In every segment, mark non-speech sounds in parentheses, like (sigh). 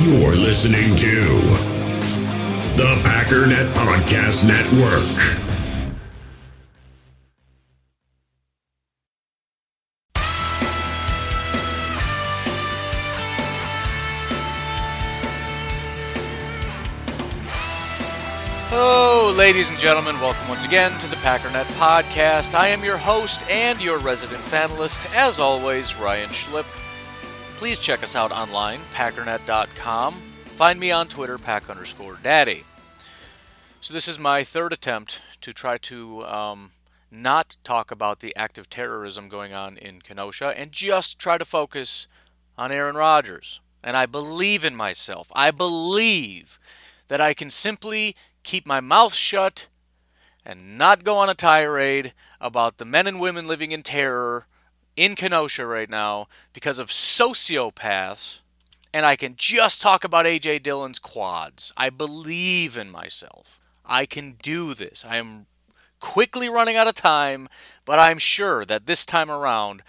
You're listening to the Packernet Podcast Network. Hello, ladies and gentlemen. Welcome once again to the Packernet Podcast. I am your host and your resident fanalist, as always, Ryan Schlipp. Please check us out online, packernet.com. Find me on Twitter, pack underscore daddy. So, this is my third attempt to try to um, not talk about the active terrorism going on in Kenosha and just try to focus on Aaron Rodgers. And I believe in myself. I believe that I can simply keep my mouth shut and not go on a tirade about the men and women living in terror in Kenosha right now because of sociopaths, and I can just talk about AJ Dillon's quads. I believe in myself. I can do this. I am quickly running out of time, but I'm sure that this time around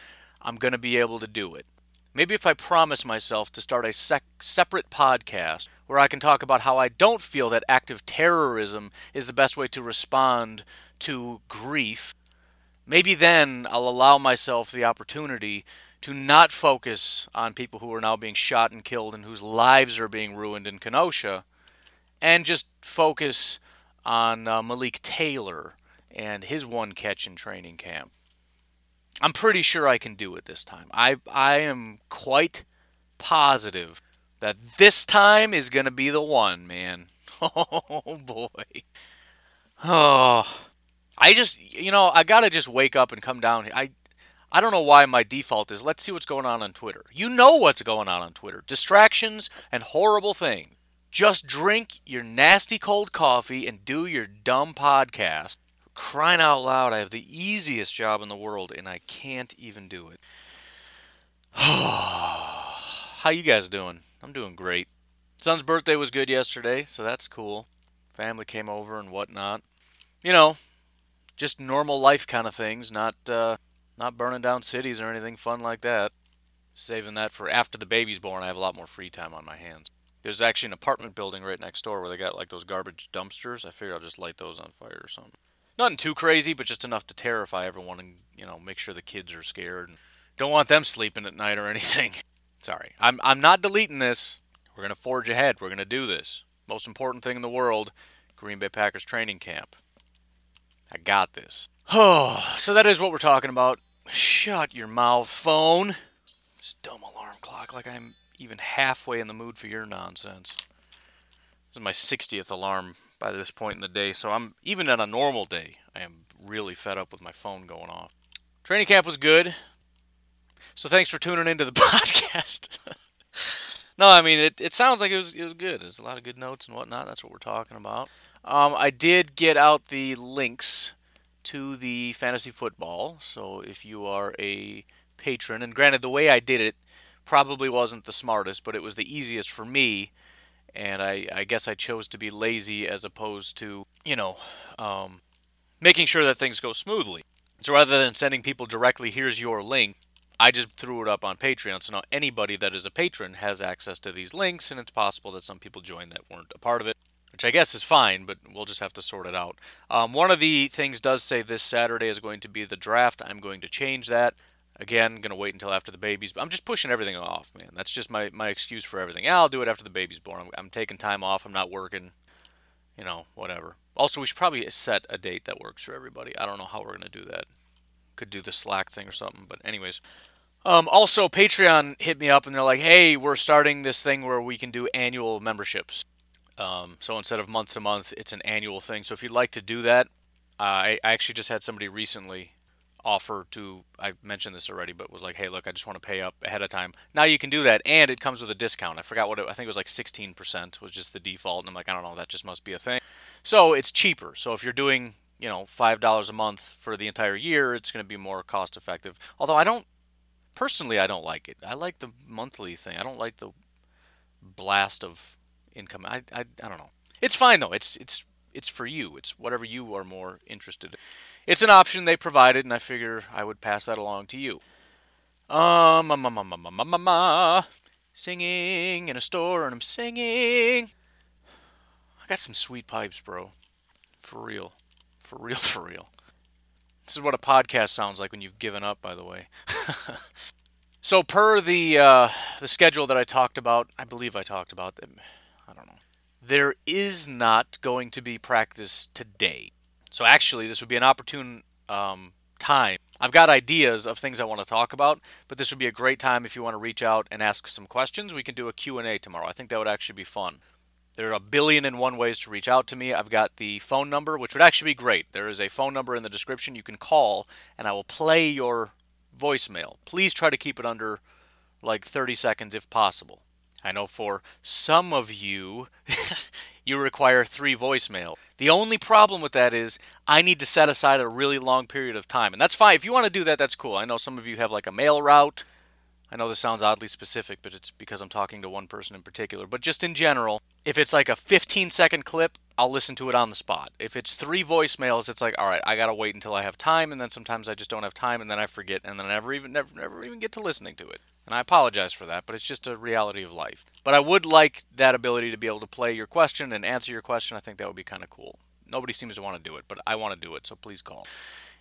I'm going to be able to do it. Maybe if I promise myself to start a sec- separate podcast where I can talk about how I don't feel that active terrorism is the best way to respond to grief, maybe then I'll allow myself the opportunity to not focus on people who are now being shot and killed and whose lives are being ruined in Kenosha, and just focus on uh, Malik Taylor and his one catch in training camp. I'm pretty sure I can do it this time. I I am quite positive that this time is going to be the one, man. (laughs) Oh boy. Oh. I just you know, I got to just wake up and come down here. I I don't know why my default is let's see what's going on on Twitter. You know what's going on on Twitter. Distractions and horrible things. Just drink your nasty cold coffee and do your dumb podcast crying out loud, I have the easiest job in the world and I can't even do it. (sighs) How you guys doing? I'm doing great. Son's birthday was good yesterday, so that's cool. Family came over and whatnot. You know, just normal life kind of things, not uh, not burning down cities or anything fun like that. Saving that for after the baby's born, I have a lot more free time on my hands. There's actually an apartment building right next door where they got like those garbage dumpsters. I figure I'll just light those on fire or something. Nothing too crazy, but just enough to terrify everyone and, you know, make sure the kids are scared. And don't want them sleeping at night or anything. (laughs) Sorry. I'm, I'm not deleting this. We're to forge ahead. We're to do this. Most important thing in the world Green Bay Packers training camp. I got this. Oh, so that is what we're talking about. Shut your mouth, phone. This dumb alarm clock, like I'm even halfway in the mood for your nonsense. This is my 60th alarm by this point in the day. So I'm even on a normal day, I am really fed up with my phone going off. Training camp was good. So thanks for tuning into the (laughs) podcast. (laughs) no, I mean it, it sounds like it was it was good. There's a lot of good notes and whatnot. That's what we're talking about. Um, I did get out the links to the fantasy football. So if you are a patron, and granted the way I did it probably wasn't the smartest, but it was the easiest for me and I, I guess I chose to be lazy as opposed to, you know, um, making sure that things go smoothly. So rather than sending people directly, here's your link, I just threw it up on Patreon. So now anybody that is a patron has access to these links, and it's possible that some people joined that weren't a part of it, which I guess is fine, but we'll just have to sort it out. Um, one of the things does say this Saturday is going to be the draft. I'm going to change that. Again, gonna wait until after the baby's. I'm just pushing everything off, man. That's just my my excuse for everything. I'll do it after the baby's born. I'm, I'm taking time off. I'm not working. You know, whatever. Also, we should probably set a date that works for everybody. I don't know how we're gonna do that. Could do the Slack thing or something. But anyways, um, also Patreon hit me up and they're like, "Hey, we're starting this thing where we can do annual memberships. Um, so instead of month to month, it's an annual thing. So if you'd like to do that, uh, I, I actually just had somebody recently offer to I mentioned this already, but was like, hey, look, I just want to pay up ahead of time. Now you can do that, and it comes with a discount. I forgot what it, I think it was like 16% was just the default, and I'm like, I don't know, that just must be a thing. So it's cheaper. So if you're doing you know five dollars a month for the entire year, it's going to be more cost effective. Although I don't personally, I don't like it. I like the monthly thing. I don't like the blast of income. I I, I don't know. It's fine though. It's it's it's for you. It's whatever you are more interested in it's an option they provided, and I figure I would pass that along to you. Um, um, um, um, um, um, um, um, Singing in a store and I'm singing. I got some sweet pipes, bro. For real. For real, (laughs) for real. This is what a podcast sounds like when you've given up, by the way. (laughs) so, per the uh, the schedule that I talked about, I believe I talked about them. I don't know. There is not going to be practice today. So, actually, this would be an opportune um, time. I've got ideas of things I want to talk about, but this would be a great time if you want to reach out and ask some questions. We can do a Q&A tomorrow. I think that would actually be fun. There are a billion and one ways to reach out to me. I've got the phone number, which would actually be great. There is a phone number in the description you can call, and I will play your voicemail. Please try to keep it under like 30 seconds if possible. I know for some of you, (laughs) you require three voicemail. The only problem with that is I need to set aside a really long period of time. And that's fine. If you want to do that, that's cool. I know some of you have like a mail route. I know this sounds oddly specific, but it's because I'm talking to one person in particular. But just in general, if it's like a 15 second clip, I'll listen to it on the spot. If it's three voicemails, it's like, all right, I gotta wait until I have time, and then sometimes I just don't have time, and then I forget, and then I never even never never even get to listening to it. And I apologize for that, but it's just a reality of life. But I would like that ability to be able to play your question and answer your question. I think that would be kind of cool. Nobody seems to want to do it, but I want to do it, so please call.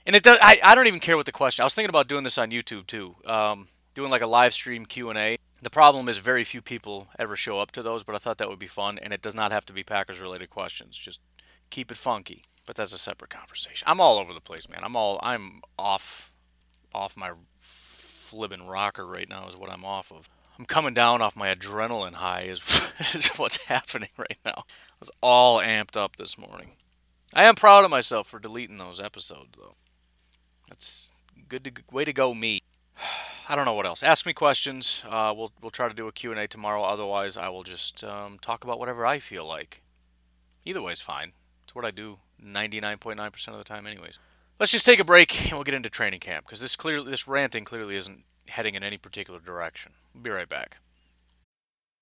And it does. I, I don't even care what the question. I was thinking about doing this on YouTube too. Um, doing like a live stream Q&A. The problem is very few people ever show up to those, but I thought that would be fun and it does not have to be Packers related questions. Just keep it funky. But that's a separate conversation. I'm all over the place, man. I'm all I'm off off my flibbin' rocker right now is what I'm off of. I'm coming down off my adrenaline high is, (laughs) is what's happening right now. I was all amped up this morning. I am proud of myself for deleting those episodes though. That's good to way to go me. (sighs) I don't know what else. Ask me questions. Uh, we'll we'll try to do a Q&A tomorrow. Otherwise, I will just um, talk about whatever I feel like. Either way is fine. It's what I do 99.9% of the time anyways. Let's just take a break and we'll get into training camp because this clearly this ranting clearly isn't heading in any particular direction. We'll be right back.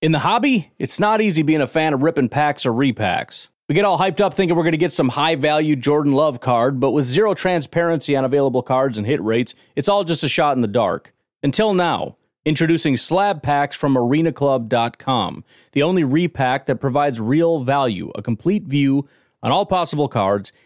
In the hobby, it's not easy being a fan of ripping packs or repacks. We get all hyped up thinking we're going to get some high value Jordan Love card, but with zero transparency on available cards and hit rates, it's all just a shot in the dark. Until now, introducing slab packs from arenaclub.com, the only repack that provides real value, a complete view on all possible cards,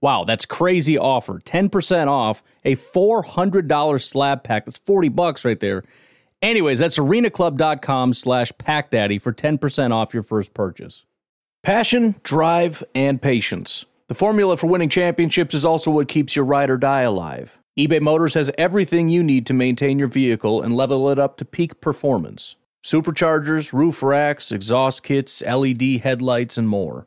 Wow, that's crazy offer. 10% off a $400 slab pack. That's 40 bucks right there. Anyways, that's arenaclub.com slash packdaddy for 10% off your first purchase. Passion, drive, and patience. The formula for winning championships is also what keeps your ride or die alive. eBay Motors has everything you need to maintain your vehicle and level it up to peak performance superchargers, roof racks, exhaust kits, LED headlights, and more.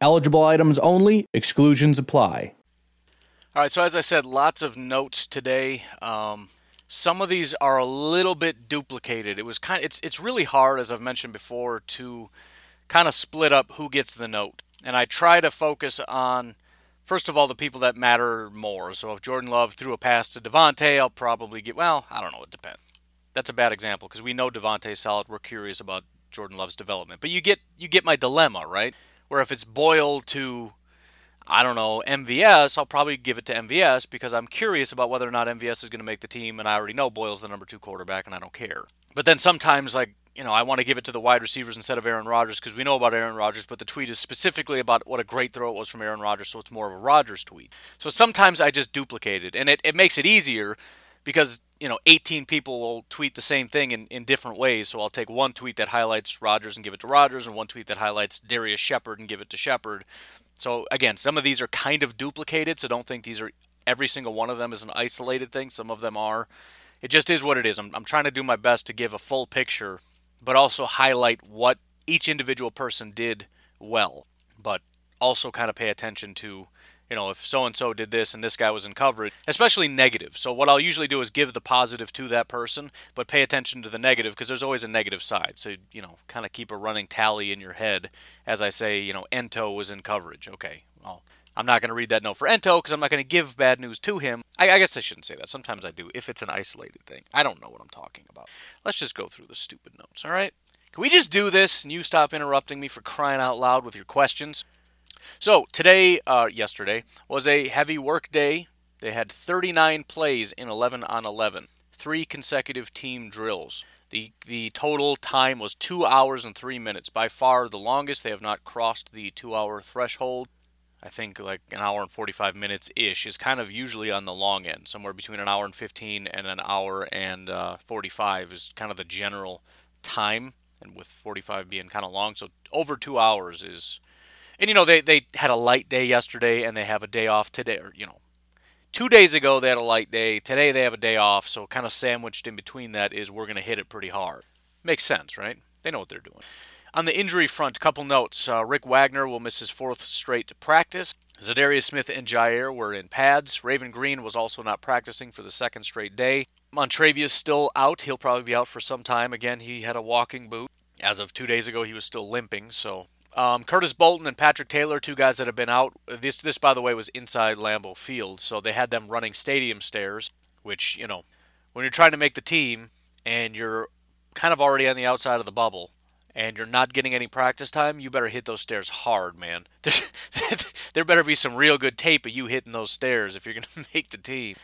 Eligible items only, exclusions apply. All right, so as I said, lots of notes today. Um, some of these are a little bit duplicated. It was kind of, it's it's really hard as I've mentioned before to kind of split up who gets the note. And I try to focus on first of all the people that matter more. So if Jordan Love threw a pass to Davante, I'll probably get well, I don't know, it depends. That's a bad example because we know Davante's solid. We're curious about Jordan Love's development. But you get you get my dilemma, right? Where if it's Boyle to I don't know, MVS, I'll probably give it to MVS because I'm curious about whether or not MVS is going to make the team, and I already know Boyle's the number two quarterback, and I don't care. But then sometimes, like, you know, I want to give it to the wide receivers instead of Aaron Rodgers because we know about Aaron Rodgers, but the tweet is specifically about what a great throw it was from Aaron Rodgers, so it's more of a Rodgers tweet. So sometimes I just duplicate it, and it, it makes it easier because you know, 18 people will tweet the same thing in, in different ways. So I'll take one tweet that highlights Rodgers and give it to Rodgers, and one tweet that highlights Darius Shepherd and give it to Shepherd. So again, some of these are kind of duplicated, so don't think these are every single one of them is an isolated thing. Some of them are. It just is what it is. I'm, I'm trying to do my best to give a full picture, but also highlight what each individual person did well, but also kind of pay attention to you know, if so and so did this and this guy was in coverage, especially negative. So what I'll usually do is give the positive to that person, but pay attention to the negative because there's always a negative side. So, you know, kind of keep a running tally in your head as I say, you know, Ento was in coverage. Okay, well, I'm not going to read that note for Ento because I'm not going to give bad news to him. I, I, guess I shouldn't say that. Sometimes I do if it's an isolated thing. I don't know what I'm talking about. Let's just go through the stupid notes, all right? Can we just do this and you stop interrupting me for crying out loud with your questions? So today, uh, yesterday, was a heavy work day. They had 39 plays in 11 on 11, three consecutive team drills. The, the total time was 2 hours and 3 minutes. By far the longest. They have not crossed the 2 hour threshold. I think like an hour and 45 minutes ish is kind of usually on the long end. Somewhere between an hour and 15 and an hour and uh, 45 is kind of the general time, and with 45 being kind of long. So over two hours is and you know they they had a light day yesterday and they have a day off today or you know two days ago they had a light day today they have a day off so kind of sandwiched in between that is we're going to hit it pretty hard makes sense right they know what they're doing on the injury front couple notes uh, rick wagner will miss his fourth straight practice Za'Darius Smith and Jair were in pads. Raven Greene was also not practicing for the second straight day. Montravius still out. He'll probably be out for some time. Again, he had a walking boot. As of two days ago, he was still limping, so um, Curtis Bolton and Patrick Taylor, two guys that have been out. This, this by the way, was inside Lambeau Field, so they had them running stadium stairs. Which you know, when you're trying to make the team and you're kind of already on the outside of the bubble and you're not getting any practice time, you better hit those stairs hard, man. (laughs) there better be some real good tape of you hitting those stairs if you're going (laughs) to make the team.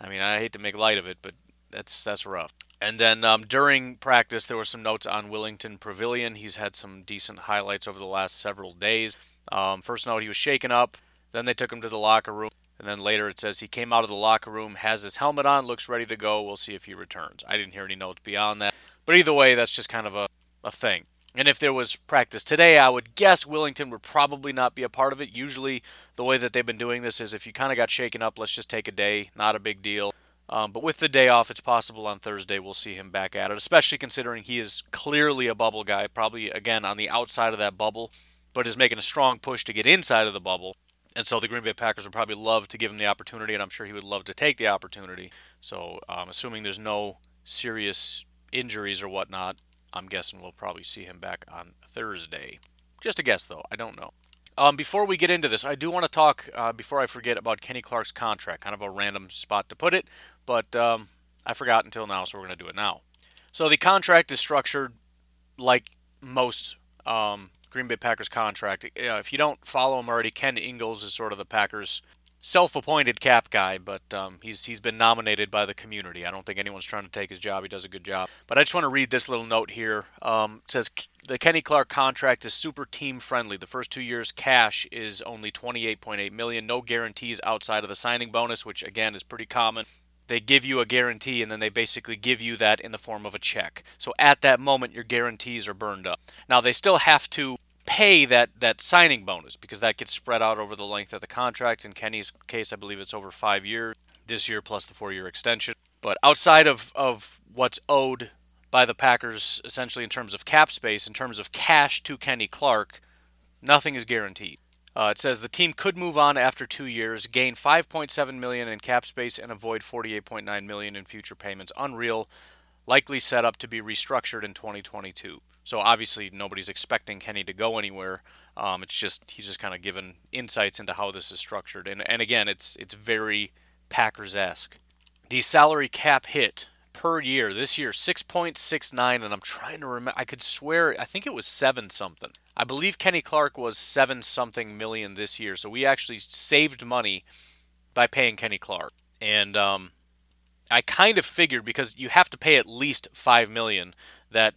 I mean, I hate to make light of it, but that's that's rough. And then um, during practice, there were some notes on Willington Previlon. He's had some decent highlights over the last several days. Um, first note, he was shaken up. Then they took him to the locker room. And then later it says he came out of the locker room, has his helmet on, looks ready to go. We'll see if he returns. I didn't hear any notes beyond that. But either way, that's just kind of a, a thing. And if there was practice today, I would guess Willington would probably not be a part of it. Usually, the way that they've been doing this is if you kind of got shaken up, let's just take a day, not a big deal. Um, but with the day off, it's possible on Thursday we'll see him back at it, especially considering he is clearly a bubble guy, probably again on the outside of that bubble, but is making a strong push to get inside of the bubble. And so the Green Bay Packers would probably love to give him the opportunity, and I'm sure he would love to take the opportunity. So, um, assuming there's no serious injuries or whatnot, I'm guessing we'll probably see him back on Thursday. Just a guess, though. I don't know. Um, before we get into this, I do want to talk, uh, before I forget, about Kenny Clark's contract. Kind of a random spot to put it, but um, I forgot until now, so we're going to do it now. So the contract is structured like most um, Green Bay Packers contract. If you don't follow him already, Ken Ingalls is sort of the Packers' self-appointed cap guy, but um, he's he's been nominated by the community. I don't think anyone's trying to take his job. He does a good job. But I just want to read this little note here. Um, it says the Kenny Clark contract is super team friendly. The first two years cash is only 28.8 million. No guarantees outside of the signing bonus, which again is pretty common. They give you a guarantee and then they basically give you that in the form of a check. So at that moment, your guarantees are burned up. Now they still have to pay that that signing bonus because that gets spread out over the length of the contract. In Kenny's case, I believe it's over five years. This year plus the four-year extension. But outside of of what's owed by the Packers, essentially in terms of cap space, in terms of cash to Kenny Clark, nothing is guaranteed. Uh, it says the team could move on after two years, gain 5.7 million in cap space, and avoid 48.9 million in future payments. Unreal, likely set up to be restructured in 2022. So obviously nobody's expecting Kenny to go anywhere. Um, it's just he's just kind of given insights into how this is structured, and and again, it's it's very Packers-esque. The salary cap hit per year this year 6.69, and I'm trying to remember. I could swear I think it was seven something. I believe Kenny Clark was seven something million this year, so we actually saved money by paying Kenny Clark, and um, I kind of figured because you have to pay at least five million that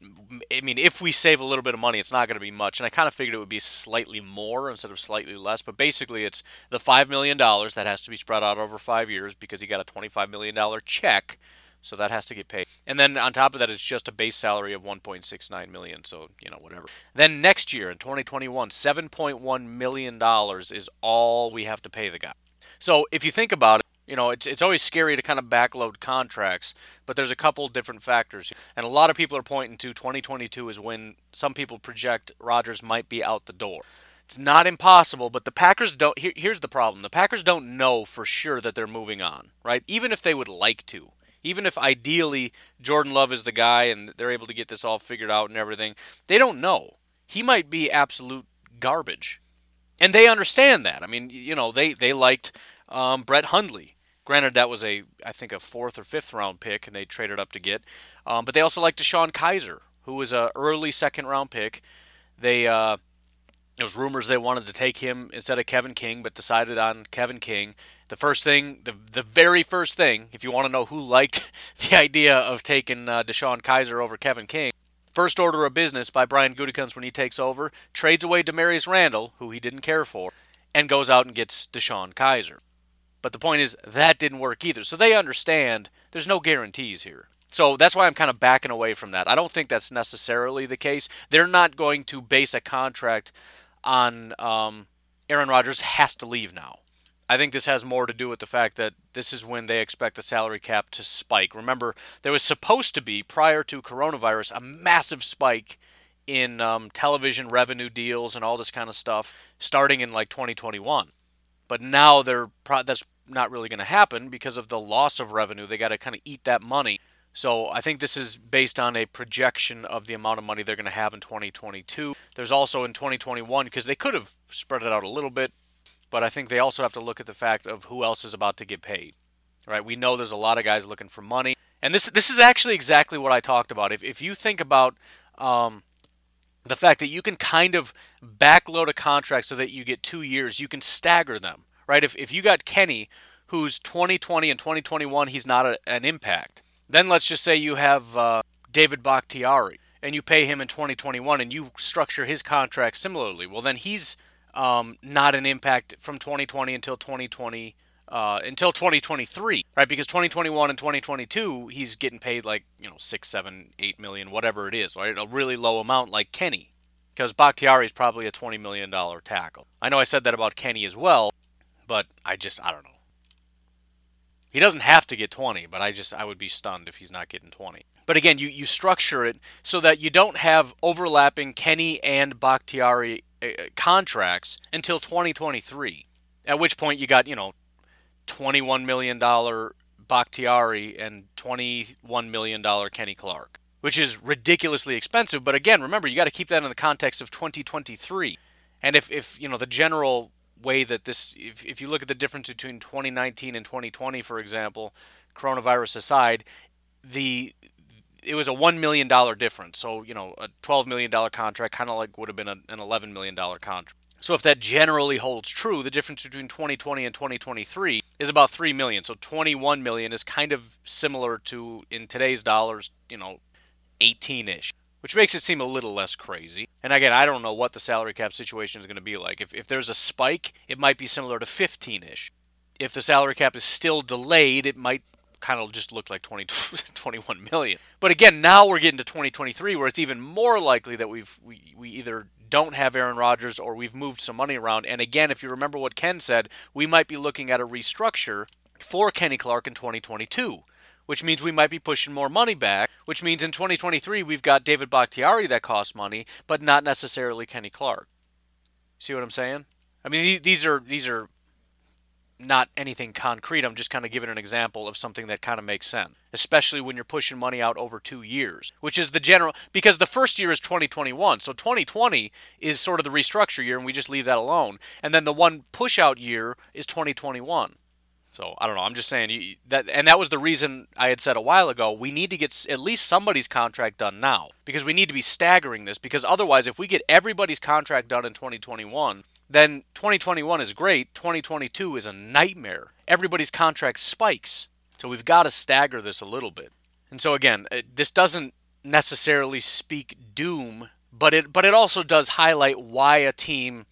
I mean, if we save a little bit of money, it's not going to be much. And I kind of figured it would be slightly more instead of slightly less. But basically, it's the five million dollars that has to be spread out over five years because he got a twenty-five million dollar check. So that has to get paid. And then on top of that, it's just a base salary of 1.69 million. So you know whatever. Then next year in 2021, 7.1 million dollars is all we have to pay the guy. So if you think about it, you know it's it's always scary to kind of backload contracts, but there's a couple different factors, and a lot of people are pointing to 2022 is when some people project Rodgers might be out the door. It's not impossible, but the Packers don't. Here, here's the problem: the Packers don't know for sure that they're moving on, right? Even if they would like to, even if ideally Jordan Love is the guy and they're able to get this all figured out and everything, they don't know. He might be absolute garbage, and they understand that. I mean, you know, they they liked um, Brett Hundley. Granted, that was a I think a fourth or fifth round pick, and they traded up to get. Um, but they also liked DeShone Kizer, who was a early second round pick. They uh, there was rumors they wanted to take him instead of Kevin King, but decided on Kevin King. The first thing, the the very first thing, if you want to know who liked (laughs) the idea of taking uh, DeShone Kizer over Kevin King, first order of business by Brian Gutekunst when he takes over, trades away Damarious Randall, who he didn't care for, and goes out and gets DeShone Kizer. But the point is that didn't work either. So they understand there's no guarantees here. So that's why I'm kind of backing away from that. I don't think that's necessarily the case. They're not going to base a contract on um, Aaron Rodgers has to leave now. I think this has more to do with the fact that this is when they expect the salary cap to spike. Remember, there was supposed to be, prior to coronavirus, a massive spike in um, television revenue deals and all this kind of stuff starting in like 2021. But now they're pro- that's not really going to happen because of the loss of revenue. They got to kind of eat that money so I think this is based on a projection of the amount of money they're going to have in 2022. There's also in 2021 because they could have spread it out a little bit, but I think they also have to look at the fact of who else is about to get paid. Right? We know there's a lot of guys looking for money, and this this is actually exactly what I talked about. If if you think about um, the fact that you can kind of backload a contract so that you get two years, you can stagger them. Right? If if you got Kenny, who's 2020 and 2021, he's not a, an impact then let's just say you have uh, David Bakhtiari and you pay him in 2021 and you structure his contract similarly. Well, then he's um, not an impact from 2020 until 2020. Uh, until 2023, right? Because 2021 and 2022, he's getting paid like you know six, seven, eight million, whatever it is, right? A really low amount, like Kenny, because Bakhtiari is probably a 20 million dollar tackle. I know I said that about Kenny as well, but I just I don't know. He doesn't have to get 20, but I just I would be stunned if he's not getting 20. But again, you, you structure it so that you don't have overlapping Kenny and Bakhtiari Uh, uh, contracts until 2023. At which point you got, you know, 21 million dollar Bakhtiari and 21 million dollar Kenny Clark, which is ridiculously expensive, but again, remember you got to keep that in the context of 2023. And if if, you know, the general way that this, if, if you look at the difference between 2019 and 2020, for example, coronavirus aside, the it was a one million dollar difference. So you know, a 12 million dollar contract kind of like would have been a, an 11 million dollar contract. So if that generally holds true, the difference between 2020 and 2023 is about 3 million. So 21 million is kind of similar to in today's dollars, you know, 18ish which makes it seem a little less crazy. And again, I don't know what the salary cap situation is going to be like. If, if there's a spike, it might be similar to 15 ish. If the salary cap is still delayed, it might kind of just looked like 20, (laughs) 21 million. But again, now we're getting to 2023 where it's even more likely that we've we, we either don't have Aaron Rodgers or we've moved some money around. And again, if you remember what Ken said, we might be looking at a restructure for Kenny Clark in 2022 which means we might be pushing more money back, which means in 2023 we've got David Bakhtiari that costs money, but not necessarily Kenny Clark. See what I'm saying? I mean, these are these are not anything concrete. I'm just kind of giving an example of something that kind of makes sense, especially when you're pushing money out over two years, which is the general, because the first year is 2021. So 2020 is sort of the restructure year, and we just leave that alone. And then the one push out year is 2021. So I don't know. I'm just saying you, that, and that was the reason I had said a while ago. We need to get at least somebody's contract done now because we need to be staggering this. Because otherwise, if we get everybody's contract done in 2021, then 2021 is great. 2022 is a nightmare. Everybody's contract spikes. So we've got to stagger this a little bit. And so again, uh, this doesn't necessarily speak doom, but it but it also does highlight why a team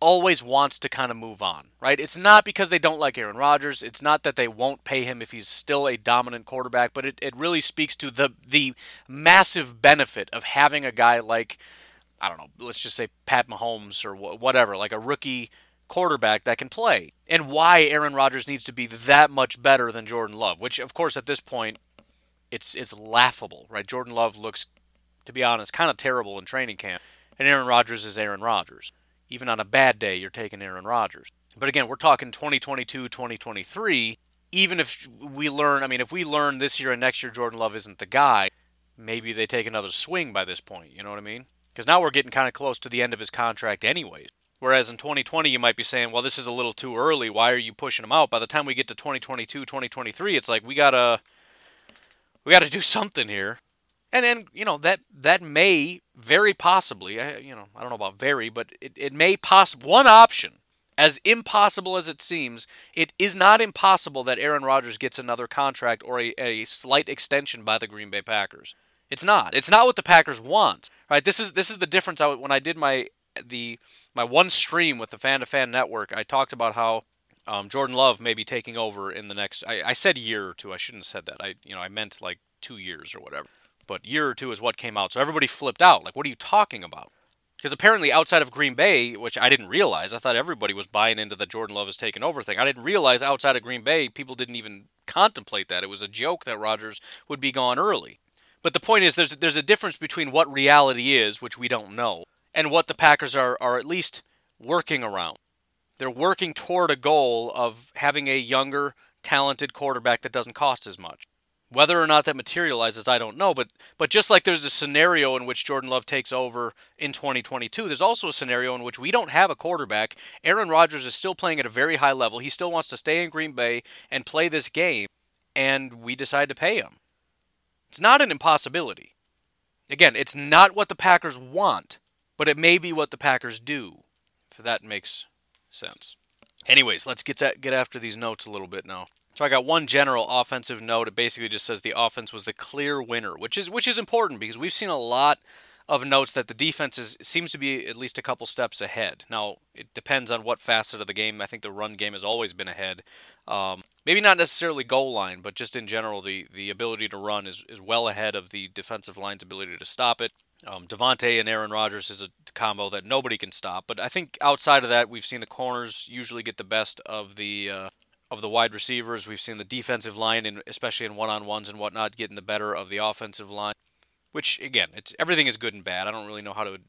always wants to kind of move on, right? It's not because they don't like Aaron Rodgers. It's not that they won't pay him if he's still a dominant quarterback, but it, it really speaks to the the massive benefit of having a guy like I don't know, let's just say Pat Mahomes or whatever, like a rookie quarterback that can play, and why Aaron Rodgers needs to be that much better than Jordan Love, which of course at this point it's it's laughable, right? Jordan Love looks to be honest kind of terrible in training camp, and Aaron Rodgers is Aaron Rodgers. Even on a bad day, you're taking Aaron Rodgers. But again, we're talking 2022, 2023. Even if we learn, I mean, if we learn this year and next year Jordan Love isn't the guy, maybe they take another swing by this point. You know what I mean? Because now we're getting kind of close to the end of his contract, anyways. Whereas in 2020, you might be saying, well, this is a little too early. Why are you pushing him out? By the time we get to 2022, 2023, it's like we gotta we gotta (laughs) do something here. And then you know that that may very possibly, you know, I don't know about very, but it, it may possible one option. As impossible as it seems, it is not impossible that Aaron Rodgers gets another contract or a, a slight extension by the Green Bay Packers. It's not. It's not what the Packers want. Right? This is this is the difference. I, when I did my the my one stream with the Fan to Fan Network, I talked about how um, Jordan Love may be taking over in the next. I, I said year or two. I shouldn't have said that. I you know I meant like two years or whatever. But year or two is what came out. So everybody flipped out. Like, what are you talking about? Because apparently, outside of Green Bay, which I didn't realize, I thought everybody was buying into the Jordan Love is taking over thing. I didn't realize outside of Green Bay, people didn't even contemplate that. It was a joke that Rodgers would be gone early. But the point is, there's there's a difference between what reality is, which we don't know, and what the Packers are, are at least working around. They're working toward a goal of having a younger, talented quarterback that doesn't cost as much. Whether or not that materializes, I don't know. But but just like there's a scenario in which Jordan Love takes over in 2022, there's also a scenario in which we don't have a quarterback. Aaron Rodgers is still playing at a very high level. He still wants to stay in Green Bay and play this game, and we decide to pay him. It's not an impossibility. Again, it's not what the Packers want, but it may be what the Packers do. If that makes sense. Anyways, let's get that, get after these notes a little bit now. So I got one general offensive note. It basically just says the offense was the clear winner, which is which is important because we've seen a lot of notes that the defense is seems to be at least a couple steps ahead. Now it depends on what facet of the game. I think the run game has always been ahead. Um, maybe not necessarily goal line, but just in general, the the ability to run is is well ahead of the defensive line's ability to stop it. Um, Davante and Aaron Rodgers is a combo that nobody can stop. But I think outside of that, we've seen the corners usually get the best of the uh, of the wide receivers. We've seen the defensive line, and especially in one-on-ones and whatnot, getting the better of the offensive line. Which again, it's everything is good and bad. I don't really know how to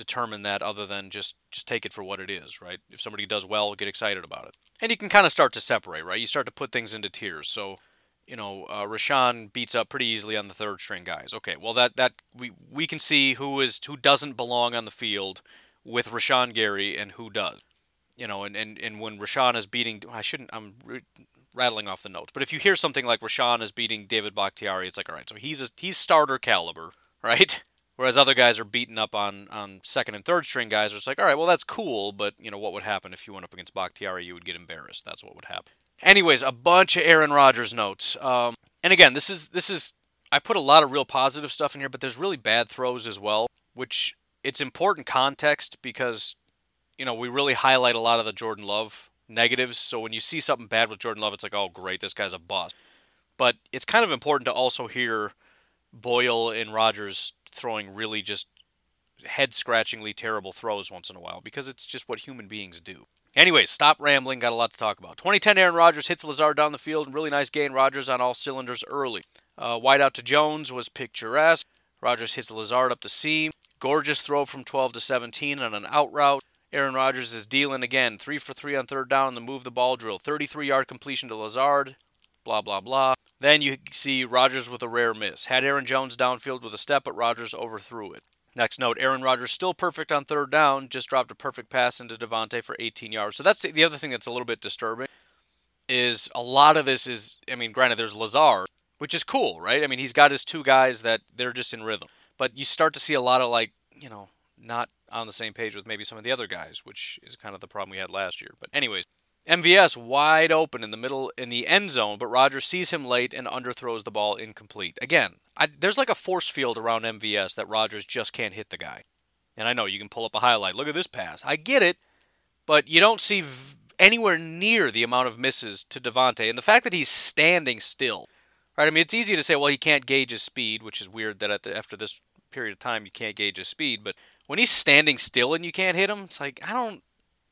determine that other than just just take it for what it is, right? If somebody does well, get excited about it, and you can kind of start to separate, right? You start to put things into tiers. So you know, uh, beats up pretty easily on the third string guys. Okay, well that that we we can see who is who doesn't belong on the field with Rashan Gary and who does. You know, and, and, and when Rashan is beating, I shouldn't. I'm re- rattling off the notes, but if you hear something like Rashan is beating David Bakhtiari, it's like all right, so he's a, he's starter caliber, (laughs) right? Whereas other guys are beating up on, on second and third string guys. It's like, all right, well, that's cool, but, you know, what would happen if you went up against Bakhtiari? You would get embarrassed. That's what would happen. Anyways, a bunch of Aaron Rodgers notes. Um, and again, this is this is I put a lot of real positive stuff in here, but there's really bad throws as well, which it's important context because you know we really highlight a lot of the Jordan Love negatives. So when you see something bad with Jordan Love, it's like, oh great, this guy's a bust. But it's kind of important to also hear Boyle and Rodgers throwing really just head scratchingly terrible throws once in a while because it's just what human beings do. Anyways, stop rambling. Got a lot to talk about. 2010 Aaron Rodgers hits Lazard down the field. Really nice gain. Rodgers on all cylinders early. Uh, wide out to Jones was picturesque. Rodgers hits Lazard up the seam. Gorgeous throw from 12 to 17 on an out route. Aaron Rodgers is dealing again. Three for three on third down the move the ball drill. 33 yard completion to Lazard. Blah, blah, blah. Then you see Rodgers with a rare miss. Had Aaron Jones downfield with a step, but Rodgers overthrew it. Next note Aaron Rodgers still perfect on third down, just dropped a perfect pass into Davante for 18 yards. So that's the other thing that's a little bit disturbing is a lot of this is, I mean, granted, there's Lazard, which is cool, right? I mean, he's got his two guys that they're just in rhythm. But you start to see a lot of, like, you know, not on the same page with maybe some of the other guys, which is kind of the problem we had last year. But, anyways, MVS wide open in the middle in the end zone, but Rodgers sees him late and underthrows the ball incomplete. Again, I, there's like a force field around MVS that Rodgers just can't hit the guy. And I know you can pull up a highlight. Look at this pass. I get it, but you don't see v- anywhere near the amount of misses to Davante. And the fact that he's standing still, right? I mean, it's easy to say, well, he can't gauge his speed, which is weird that the, after this period of time you can't gauge his speed. But when he's standing still and you can't hit him, it's like I don't,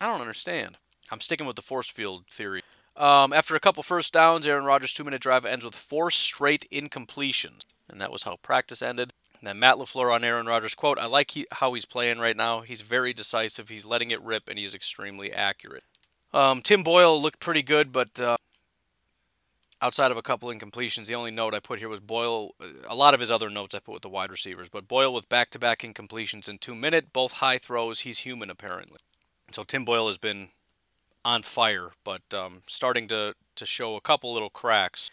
I don't understand. I'm sticking with the force field theory. Um, after a couple first downs, Aaron Rodgers' two-minute drive ends with four straight incompletions, and that was how practice ended. And then Matt LaFleur on Aaron Rodgers quote, I like he, how he's playing right now. He's very decisive. He's letting it rip, and he's extremely accurate. Um, Tim Boyle looked pretty good, but uh, outside of a couple incompletions, the only note I put here was Boyle. A lot of his other notes I put with the wide receivers, but Boyle with back-to-back incompletions in two minute, both high throws. He's human apparently. So Tim Boyle has been on fire, but um, starting to to show a couple little cracks.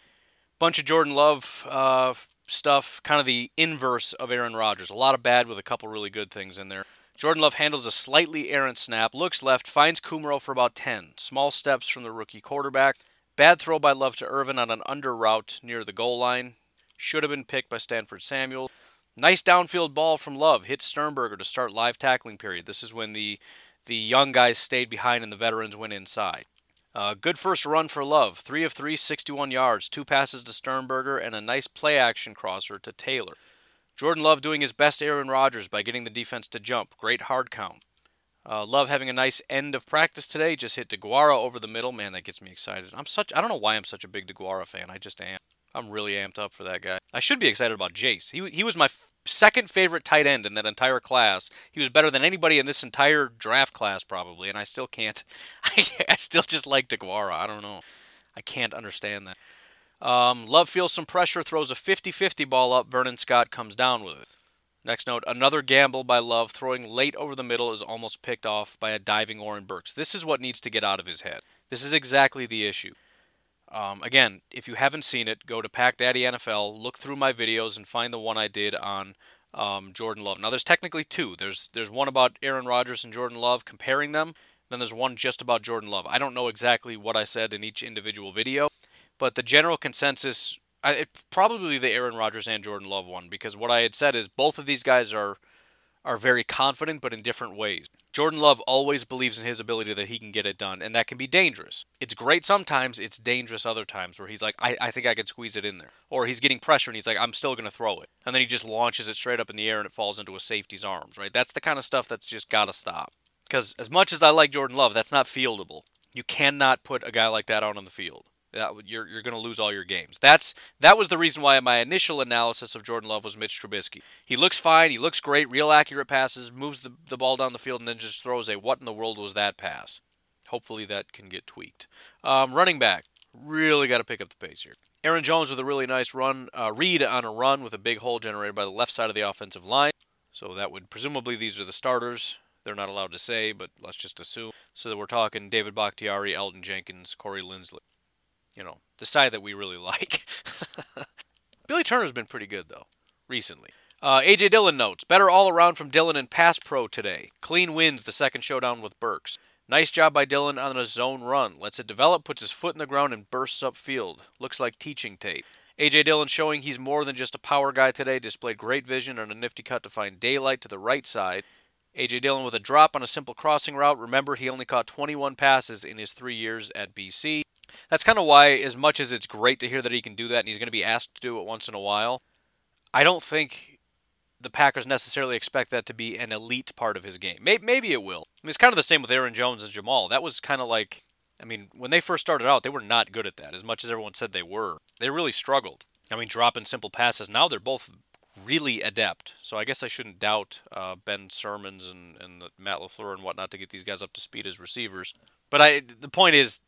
Bunch of Jordan Love uh, stuff, kind of the inverse of Aaron Rodgers. A lot of bad with a couple really good things in there. Jordan Love handles a slightly errant snap, looks left, finds Kumerow for about 10. Small steps from the rookie quarterback. Bad throw by Love to Irvin on an under route near the goal line. Should have been picked by Stanford Samuel. Nice downfield ball from Love. Hits Sternberger to start live tackling period. This is when the the young guys stayed behind and the veterans went inside. Uh, good first run for Love. Three of three, 61 yards, two passes to Sternberger, and a nice play action crosser to Taylor. Jordan Love doing his best Aaron Rodgers by getting the defense to jump. Great hard count. Uh, Love having a nice end of practice today. Just hit DeGuara over the middle. Man, that gets me excited. I'm such I don't know why I'm such a big DeGuara fan. I just am. I'm really amped up for that guy. I should be excited about Jace. He he was my f- second favorite tight end in that entire class. He was better than anybody in this entire draft class probably, and I still can't. (laughs) I, I still just like DeGuara. I don't know. I can't understand that. Um, Love feels some pressure, throws a 50-50 ball up. Vernon Scott comes down with it. Next note, another gamble by Love, throwing late over the middle is almost picked off by a diving Oren Burks. This is what needs to get out of his head. This is exactly the issue. Um, again, if you haven't seen it, go to Pack Daddy NFL, look through my videos, and find the one I did on um, Jordan Love. Now, there's technically two. There's there's one about Aaron Rodgers and Jordan Love, comparing them. Then there's one just about Jordan Love. I don't know exactly what I said in each individual video, but the general consensus, I, it, probably the Aaron Rodgers and Jordan Love one, because what I had said is both of these guys are are very confident, but in different ways. Jordan Love always believes in his ability that he can get it done, and that can be dangerous. It's great sometimes, it's dangerous other times where he's like, I, I think I could squeeze it in there. Or he's getting pressure and he's like, I'm still going to throw it. And then he just launches it straight up in the air and it falls into a safety's arms, right? That's the kind of stuff that's just got to stop. Because as much as I like Jordan Love, that's not fieldable. You cannot put a guy like that out on the field. You're you're going to lose all your games. That's that was the reason why my initial analysis of Jordan Love was Mitch Trubisky. He looks fine. He looks great. Real accurate passes. Moves the, the ball down the field and then just throws a what in the world was that pass? Hopefully that can get tweaked. Um, running back really got to pick up the pace here. Aaron Jones with a really nice run, uh, read on a run with a big hole generated by the left side of the offensive line. So that would presumably these are the starters. They're not allowed to say, but let's just assume. So that we're talking David Bakhtiari, Elgton Jenkins, Corey Linsley you know, the side that we really (laughs) like. Billy Turner's been pretty good, though, recently. Uh, AJ Dillon notes better all around from Dillon and Pass Pro today. Clean wins the second showdown with Burks. Nice job by Dillon on a zone run. Lets it develop, puts his foot in the ground, and bursts upfield. Looks like teaching tape. AJ Dillon showing he's more than just a power guy today. Displayed great vision on a nifty cut to find daylight to the right side. AJ Dillon with a drop on a simple crossing route. Remember, he only caught 21 passes in his three years at BC. That's kind of why, as much as it's great to hear that he can do that and he's going to be asked to do it once in a while, I don't think the Packers necessarily expect that to be an elite part of his game. Maybe it will. I mean, it's kind of the same with Aaron Jones and Jamaal. That was kind of like, I mean, when they first started out, they were not good at that, as much as everyone said they were. They really struggled. I mean, dropping simple passes. Now they're both really adept. So I guess I shouldn't doubt uh, Ben Sirmans and, and Matt LaFleur and whatnot to get these guys up to speed as receivers. But I, the point is,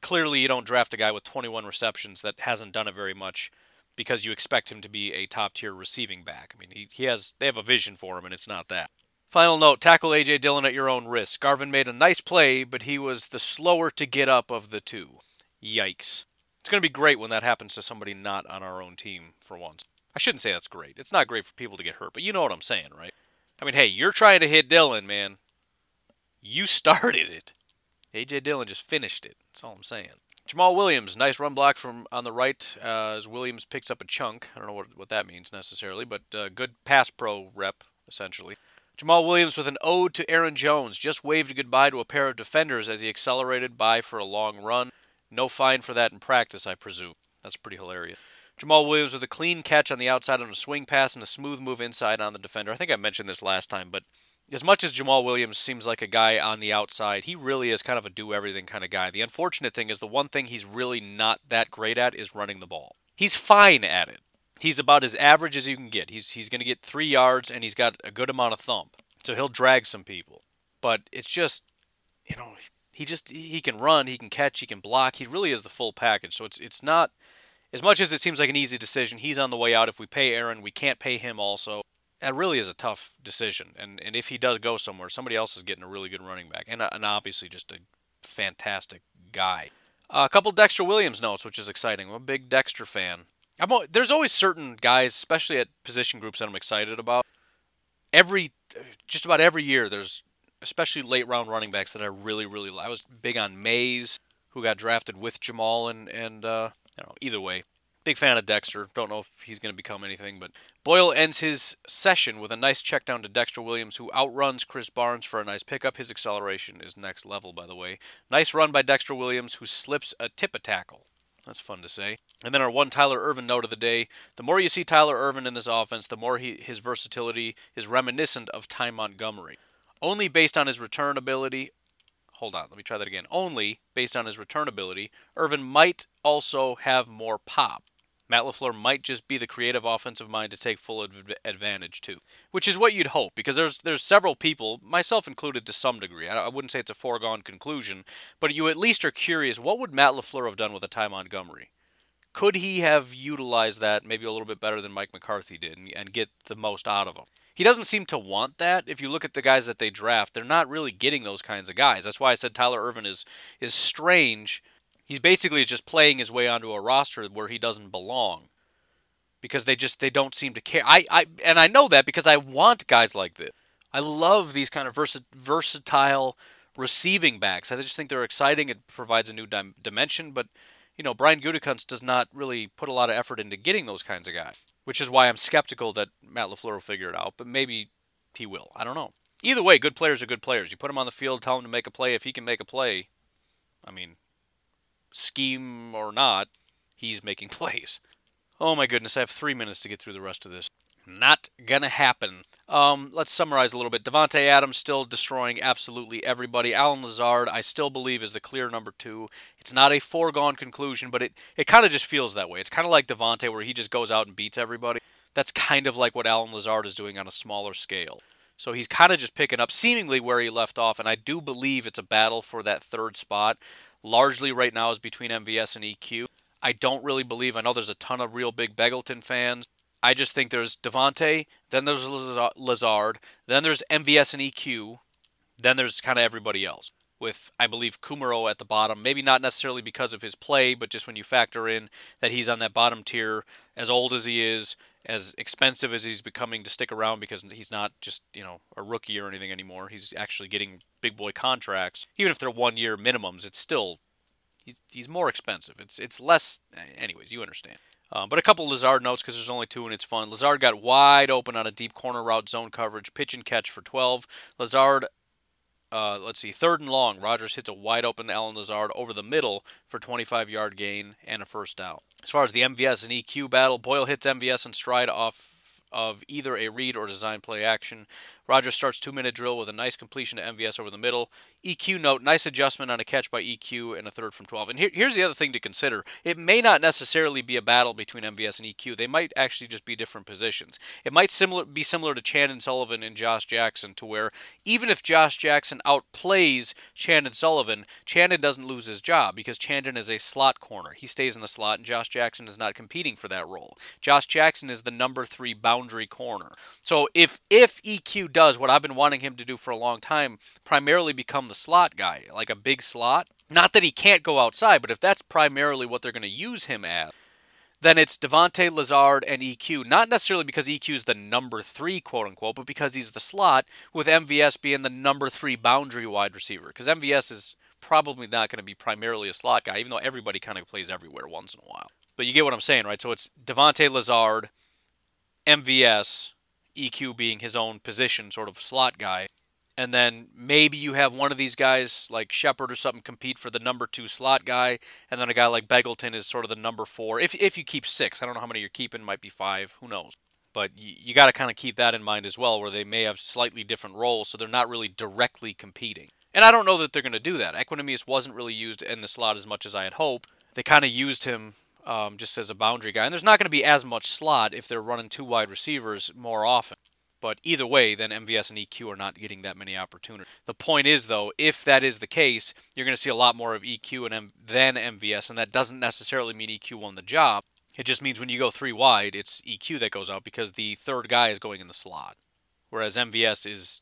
clearly you don't draft a guy with 21 receptions that hasn't done it very much because you expect him to be a top tier receiving back. I mean, he, he has they have a vision for him, and it's not that. Final note: tackle AJ Dillon at your own risk. Garvin made a nice play, but he was the slower to get up of the two. Yikes! It's going to be great when that happens to somebody not on our own team for once. I shouldn't say that's great. It's not great for people to get hurt, but you know what I'm saying, right? I mean, hey, you're trying to hit Dillon, man. You (laughs) started it. AJ Dillon just finished it. That's all I'm saying. Jamaal Williams, nice run block from on the right uh, as Williams picks up a chunk. I don't know what, what that means necessarily, but uh, good pass pro rep, essentially. Jamaal Williams with an ode to Aaron Jones just waved goodbye to a pair of defenders as he accelerated by for a long run. No fine for that in practice, I presume. That's pretty hilarious. Jamaal Williams with a clean catch on the outside on a swing pass and a smooth move inside on the defender. I think I mentioned this last time, but as much as Jamaal Williams seems like a guy on the outside, he really is kind of a do everything kind of guy. The unfortunate thing is the one thing he's really not that great at is running the ball. He's fine at it. He's about as average as you can get. He's he's going to get 3 yards and he's got a good amount of thump. So he'll drag some people. But it's just you know, he just he can run, he can catch, he can block. He really is the full package. So it's it's not as much as it seems like an easy decision, he's on the way out. If we pay Aaron, we can't pay him also. That really is a tough decision. And and if he does go somewhere, somebody else is getting a really good running back, and and obviously just a fantastic guy. Uh, a couple Dexter Williams notes, which is exciting. I'm a big Dexter fan. I'm, there's always certain guys, especially at position groups, that I'm excited about. Every, just about every year, there's especially late round running backs that I really, really. I was big on Mays, who got drafted with Jamaal, and and uh, I don't know. Either way, big fan of Dexter. Don't know if he's going to become anything, but Boyle ends his session with a nice check down to Dexter Williams, who outruns Krys Barnes for a nice pickup. His acceleration is next level, by the way. Nice run by Dexter Williams, who slips a tip a tackle. That's fun to say. And then our one Tyler Ervin note of the day. The more you see Tyler Ervin in this offense, the more he, his versatility is reminiscent of Ty Montgomery. Only based on his return ability, hold on, let me try that again. Only based on his return ability, Ervin might also have more pop. Matt LaFleur might just be the creative offensive mind to take full advantage too, which is what you'd hope because there's there's several people, myself included to some degree. I, I wouldn't say it's a foregone conclusion, but you at least are curious. What would Matt LaFleur have done with a Ty Montgomery? Could he have utilized that maybe a little bit better than Mike McCarthy did and, and get the most out of him? He doesn't seem to want that. If you look at the guys that they draft, they're not really getting those kinds of guys. That's why I said Tyler Ervin is is strange. He's basically just playing his way onto a roster where he doesn't belong. Because they just they don't seem to care. I, I and I know that because I want guys like this. I love these kind of versa- versatile receiving backs. I just think they're exciting. It provides a new dim- dimension, but you know, Brian Gutekunst does not really put a lot of effort into getting those kinds of guys, which is why I'm skeptical that Matt LaFleur will figure it out, but maybe he will. I don't know. Either way, good players are good players. You put him on the field, tell him to make a play. If he can make a play, I mean, scheme or not, he's making (laughs) plays. Oh my goodness, I have three minutes to get through the rest of this. Not gonna happen. Um, let's summarize a little bit. Davante Adams still destroying absolutely everybody. Allen Lazard, I still believe, is the clear number two. It's not a foregone conclusion, but it, it kind of just feels that way. It's kind of like Davante, where he just goes out and beats everybody. That's kind of like what Allen Lazard is doing on a smaller scale. So he's kind of just picking up seemingly where he left off, and I do believe it's a battle for that third spot. Largely right now is between MVS and EQ. I don't really believe. I know there's a ton of real big Begelton fans I just think there's Davante, then there's Lazard, then there's MVS and EQ, then there's kind of everybody else. With I believe Kumerow at the bottom, maybe not necessarily because of his play, but just when you factor in that he's on that bottom tier, as old as he is, as expensive as he's becoming to stick around because he's not just you know a rookie or anything anymore. He's actually getting big boy contracts, even if they're one year minimums. It's still he's, he's more expensive. It's it's less. Anyways, you understand. Um, but a couple Lazard notes because there's only two and it's fun. Lazard got wide open on a deep corner route zone coverage, pitch and catch for 12. Lazard, uh, let's see, third and long. Rodgers hits a wide open Allen Lazard over the middle for 25 yard gain and a first down. As far as the MVS and EQ battle, Boyle hits MVS and stride off of either a read or design play action. Rodgers starts two minute drill with a nice completion to MVS over the middle. EQ note, nice adjustment on a catch by EQ and a third from 12. And here, here's the other thing to consider it may not necessarily be a battle between MVS and EQ, they might actually just be different positions. It might similar, be similar to Chandon Sullivan and Josh Jackson, to where even if Josh Jackson outplays Chandon Sullivan, Chandon doesn't lose his job because Chandon is a slot corner. He stays in the slot, and Josh Jackson is not competing for that role. Josh Jackson is the number three boundary corner. So if if EQ does what I've been wanting him to do for a long time, primarily become the slot guy, like a big slot. Not that he can't go outside, but if that's primarily what they're going to use him as, then it's Davante Lazard and EQ. Not necessarily because EQ is the number three, quote unquote, but because he's the slot, with MVS being the number three boundary wide receiver. Because MVS is probably not going to be primarily a slot guy, even though everybody kind of plays everywhere once in a while. But you get what I'm saying, right? So it's Davante Lazard, MVS, EQ being his own position, sort of slot guy. And then maybe you have one of these guys like Shepherd or something compete for the number two slot guy, and then a guy like Begelton is sort of the number four. If if you keep six, I don't know how many you're keeping, might be five, who knows. But you, you got to kind of keep that in mind as well, where they may have slightly different roles, so they're not really directly competing. And I don't know that they're going to do that. Equanimeous wasn't really used in the slot as much as I had hoped. They kind of used him um, just as a boundary guy. And there's not going to be as much slot if they're running two wide receivers more often. But either way, then MVS and EQ are not getting that many opportunities. The point is, though, if that is the case, you're going to see a lot more of EQ and M- than MVS, and that doesn't necessarily mean EQ won the job. It just means when you go three wide, it's EQ that goes out because the third guy is going in the slot. Whereas MVS is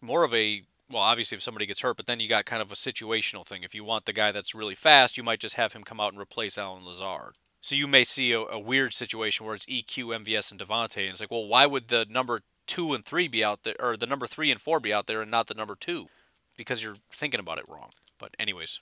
more of a well, obviously if somebody gets hurt, but then you got kind of a situational thing. If you want the guy that's really fast, you might just have him come out and replace Allen Lazard. So you may see a, a weird situation where it's EQ, MVS, and Davante, and it's like, well, why would the number two and three be out there, or the number three and four be out there, and not the number two? Because you're thinking about it wrong. But anyways,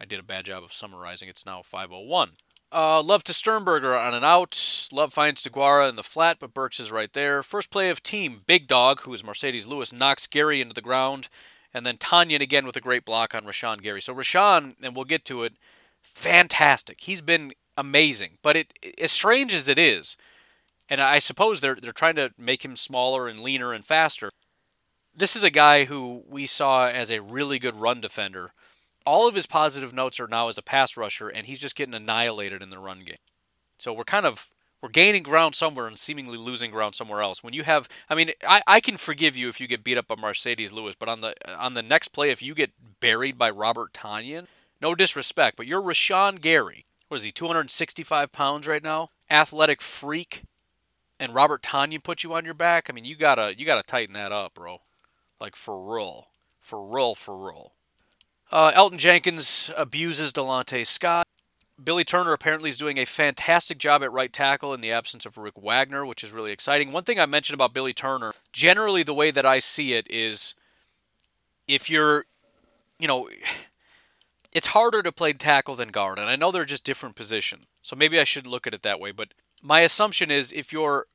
I did a bad job of summarizing. It's now 5:01. Uh, love to Sternberger on an out. Love finds Deguara in the flat, but Burks is right there. First play of team, Big Dog, who is Marcedes Lewis, knocks Gary into the ground. And then Tonyan again with a great block on Rashan Gary. So Rashan, and we'll get to it, fantastic. He's been amazing. But it as strange as it is, and I suppose they're they're trying to make him smaller and leaner and faster. This is a guy who we saw as a really good run defender all of his positive notes are now as a pass rusher, and he's just getting annihilated in the run game. So we're kind of we're gaining ground somewhere and seemingly losing ground somewhere else. When you have, I mean, I, I can forgive you if you get beat up by Marcedes Lewis, but on the on the next play, if you get buried by Robert Tonyan, no disrespect, but you're Rashan Gary. What is he, 265 pounds right now? Athletic freak, and Robert Tonyan put you on your back. I mean, you gotta you gotta tighten that up, bro. Like for real, for real, for real. Uh, Elgton Jenkins abuses Delontae Scott. Billy Turner apparently is doing a fantastic job at right tackle in the absence of Rick Wagner, which is really exciting. One thing I mentioned about Billy Turner, generally the way that I see it is if you're, you know, it's harder to play tackle than guard, and I know they're just different positions. So maybe I shouldn't look at it that way, but my assumption is if you're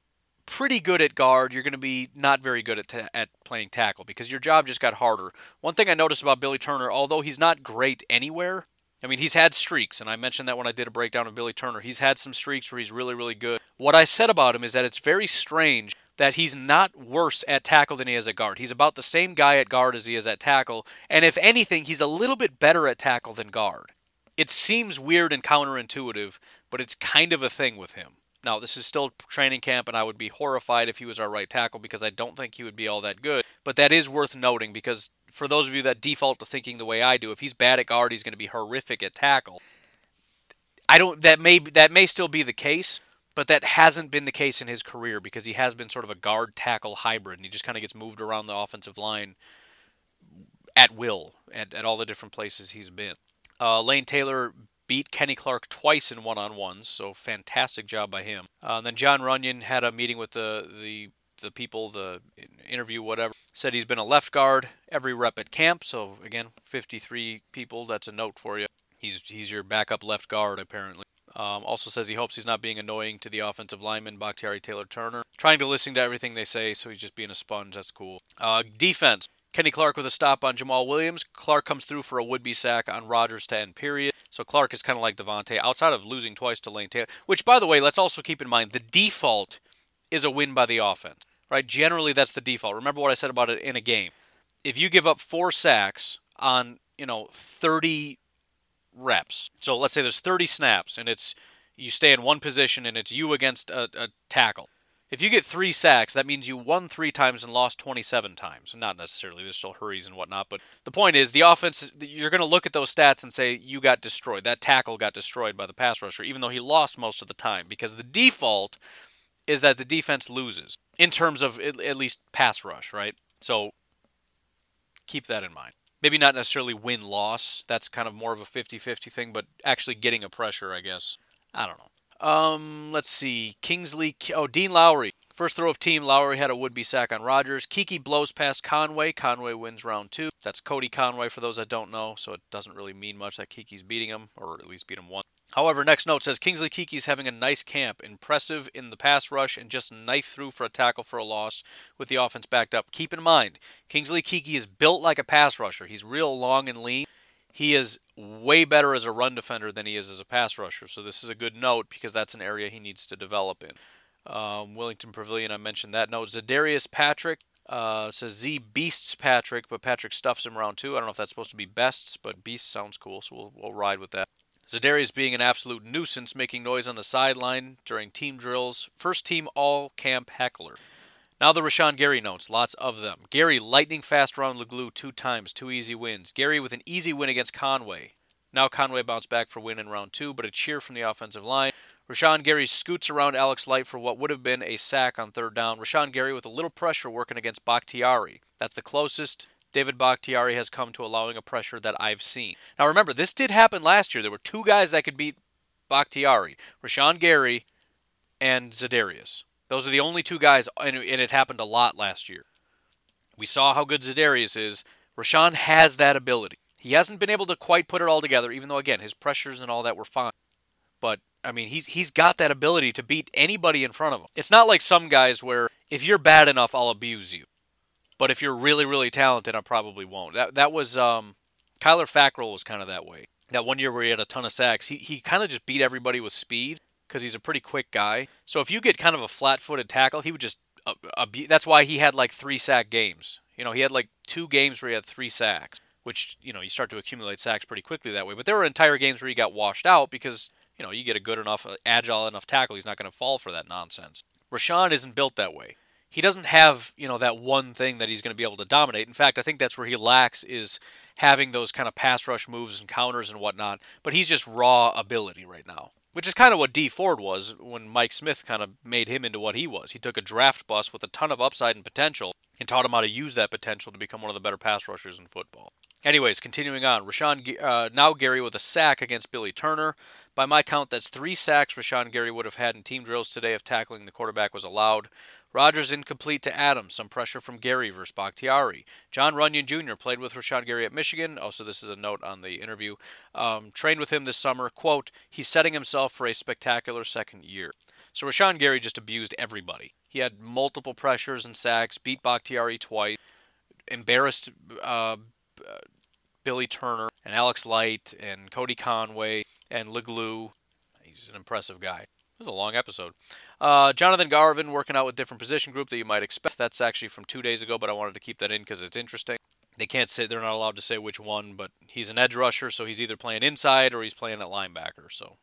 pretty good at guard, you're going to be not very good at, ta- at playing tackle because your job just got harder. One thing I noticed about Billy Turner, although he's not great anywhere, I mean, he's had streaks, and I mentioned that when I did a breakdown of Billy Turner. He's had some streaks where he's really, really good. What I said about him is that it's very strange that he's not worse at tackle than he is at guard. He's about the same guy at guard as he is at tackle, and if anything, he's a little bit better at tackle than guard. It seems weird and counterintuitive, but it's kind of a thing with him. Now, this is still training camp, and I would be horrified if he was our right tackle because I don't think he would be all that good. But that is worth noting because for those of you that default to thinking the way I do, if he's bad at guard, he's going to be horrific at tackle. I don't. That may that may still be the case, but that hasn't been the case in his career because he has been sort of a guard tackle hybrid, and he just kind of gets moved around the offensive line at will at, at all the different places he's been. Uh, Lane Taylor beat Kenny Clark twice in one-on-ones, so fantastic job by him. Uh, then John Runyan had a meeting with the the the people, the interview, whatever. Said he's been a left guard every rep at camp. So again, 53 people. That's a note for you. He's he's your backup left guard apparently. Um, also says he hopes he's not being annoying to the offensive lineman Bakhtiari Taylor Turner. Trying to listen to everything they say, so he's just being a sponge. That's cool. Uh, defense. Kenny Clark with a stop on Jamaal Williams. Clark comes through for a would-be sack on Rodgers to end period. So Clark is kind of like Davante, outside of losing twice to Lane Taylor. Which, by the way, let's also keep in mind the default is a win by the offense, right? Generally, that's the default. Remember what I said about it in a game. If you give up four sacks on you know 30 reps, so let's say there's 30 snaps, and it's you stay in one position and it's you against a, a tackle if you get three sacks, that means you won three times and lost 27 times. Not necessarily, there's still hurries and whatnot, but the point is the offense, you're going to look at those stats and say, you got destroyed. That tackle got destroyed by the pass rusher, even though he lost most of the time, because the default is that the defense loses in terms of at least pass rush, right? So keep that in mind. Maybe not necessarily win loss. That's kind of more of a 50 50 thing, but actually getting a pressure, I guess. I don't know. Um, let's see. Kingsley. Oh, Dean Lowry. First throw of team, Lowry had a would be sack on Rodgers. Keke blows past Conway. Conway wins round two. That's Cody Conway for those that don't know, so it doesn't really mean much that Keke's beating him, or at least beat him once. However, next note says Kingsley Keke's having a nice camp, impressive in the pass rush, and just knife through for a tackle for a loss with the offense backed up. Keep in mind, Kingsley Keke is built like a pass rusher. He's real long and lean. He is way better as a run defender than he is as a pass rusher, so this is a good note because that's an area he needs to develop in. Um, Willington Previlon, I mentioned that note. Zadarius Patrick uh, says Z beasts Patrick, but Patrick stuffs him around two. I don't know if that's supposed to be bests, but beast sounds cool, so we'll, we'll ride with that. Zadarius being an absolute nuisance, making noise on the sideline during team drills. First team all camp heckler. Now the Rashan Gary notes, lots of them. Gary lightning fast round Leglue two times, two easy wins. Gary with an easy win against Conway. Now Conway bounced back for win in round two, but a cheer from the offensive line. Rashan Gary scoots around Alex Light for what would have been a sack on third down. Rashan Gary with a little pressure working against Bakhtiari. That's the closest David Bakhtiari has come to allowing a pressure that I've seen. Now remember, this did happen last year. There were two guys that could beat Bakhtiari Rashan Gary and Zadarius. Those are the only two guys, and it happened a lot last year. We saw how good Zadarius is. Rashan has that ability. He hasn't been able to quite put it all together, even though, again, his pressures and all that were fine. But I mean, he's he's got that ability to beat anybody in front of him. It's not like some guys where if you're bad enough, I'll abuse you, but if you're really really talented, I probably won't. That that was um, Kyler Fackrell was kind of that way. That one year where he had a ton of sacks, he he kind of just beat everybody with speed because he's a pretty quick guy. So if you get kind of a flat-footed tackle, he would just uh, that's why he had like three sack games. You know, he had like two games where he had three sacks, which you know you start to accumulate sacks pretty quickly that way. But there were entire games where he got washed out because you know, you get a good enough, uh, agile enough tackle, he's not going to fall for that nonsense. Rashan isn't built that way. He doesn't have, you know, that one thing that he's going to be able to dominate. In fact, I think that's where he lacks is having those kind of pass rush moves and counters and whatnot. But he's just raw ability right now, which is kind of what Dee Ford was when Mike Smith kind of made him into what he was. He took a draft bust with a ton of upside and potential and taught him how to use that potential to become one of the better pass rushers in football. Anyways, continuing on, Rashan uh, now Gary with a sack against Billy Turner. By my count, that's three sacks Rashan Gary would have had in team drills today if tackling the quarterback was allowed. Rodgers incomplete to Adams. Some pressure from Gary versus Bakhtiari. John Runyan Jr. played with Rashan Gary at Michigan. Also, this is a note on the interview. Um, trained with him this summer. Quote, he's setting himself for a spectacular second year. So Rashan Gary just abused everybody. He had multiple pressures and sacks, beat Bakhtiari twice, embarrassed uh, Billy Turner and Alex Light and Cody Conway and Leglue. He's an impressive guy. It was a long episode. Uh, Jonathan Garvin working out with different position group that you might expect. That's actually from two days ago, but I wanted to keep that in because it's interesting. They can't say they're not allowed to say which one, but he's an edge rusher, so he's either playing inside or he's playing at linebacker. So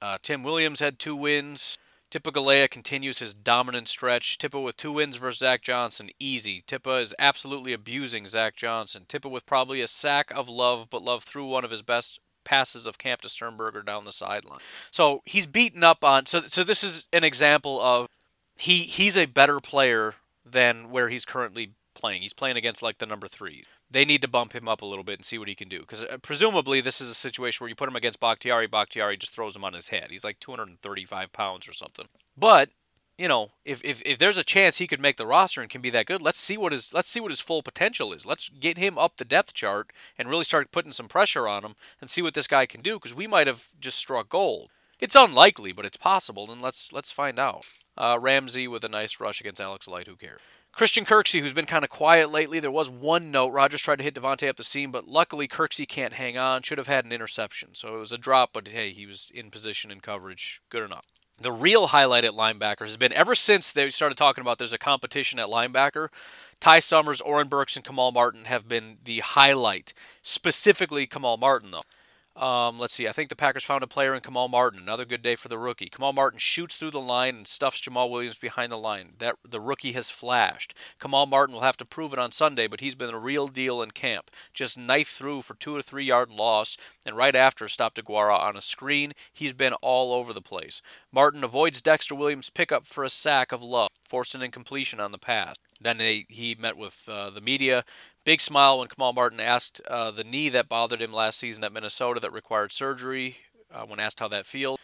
uh, Tim Williams had two wins. Tipa Galeai continues his dominant stretch. Tipa with two wins versus Zach Johnson, easy. Tipa is absolutely abusing Zach Johnson. Tipa with probably a sack of love, but love threw one of his best passes of Camp to Sternberger down the sideline. So he's beaten up on. So so this is an example of he he's a better player than where he's currently playing. He's playing against like the number three they need to bump him up a little bit and see what he can do. Because uh, presumably this is a situation where you put him against Bakhtiari, Bakhtiari just throws him on his head. He's like 235 pounds or something. But you know, if, if, if there's a chance he could make the roster and can be that good, let's see what his let's see what his full potential is. Let's get him up the depth chart and really start putting some pressure on him and see what this guy can do. Because we might have just struck gold. It's unlikely, but it's possible, and let's let's find out. Uh, Ramsey with a nice rush against Alex Light. Who cares? Christian Kirksey, who's been kind of quiet lately, there was one note. Rodgers tried to hit Davante up the seam, but luckily Kirksey can't hang on. Should have had an interception. So it was a drop, but hey, he was in position and coverage. Good enough. The real highlight at linebacker has been ever since they started talking about there's a competition at linebacker. Ty Summers, Oren Burks, and Kamal Martin have been the highlight. Specifically, Kamal Martin, though. Um, let's see. I think the Packers found a player in Kamal Martin. Another good day for the rookie. Kamal Martin shoots through the line and stuffs Jamaal Williams behind the line. That the rookie has flashed. Kamal Martin will have to prove it on Sunday, but he's been a real deal in camp. Just knife through for two or three yard loss, and right after stopped Aguara on a screen. He's been all over the place. Martin avoids Dexter Williams' pickup for a sack of love, forced an incompletion on the pass. Then they, he met with uh, the media. Big smile when Kamal Martin asked uh, the knee that bothered him last season at Minnesota that required surgery. Uh, when asked how that feels,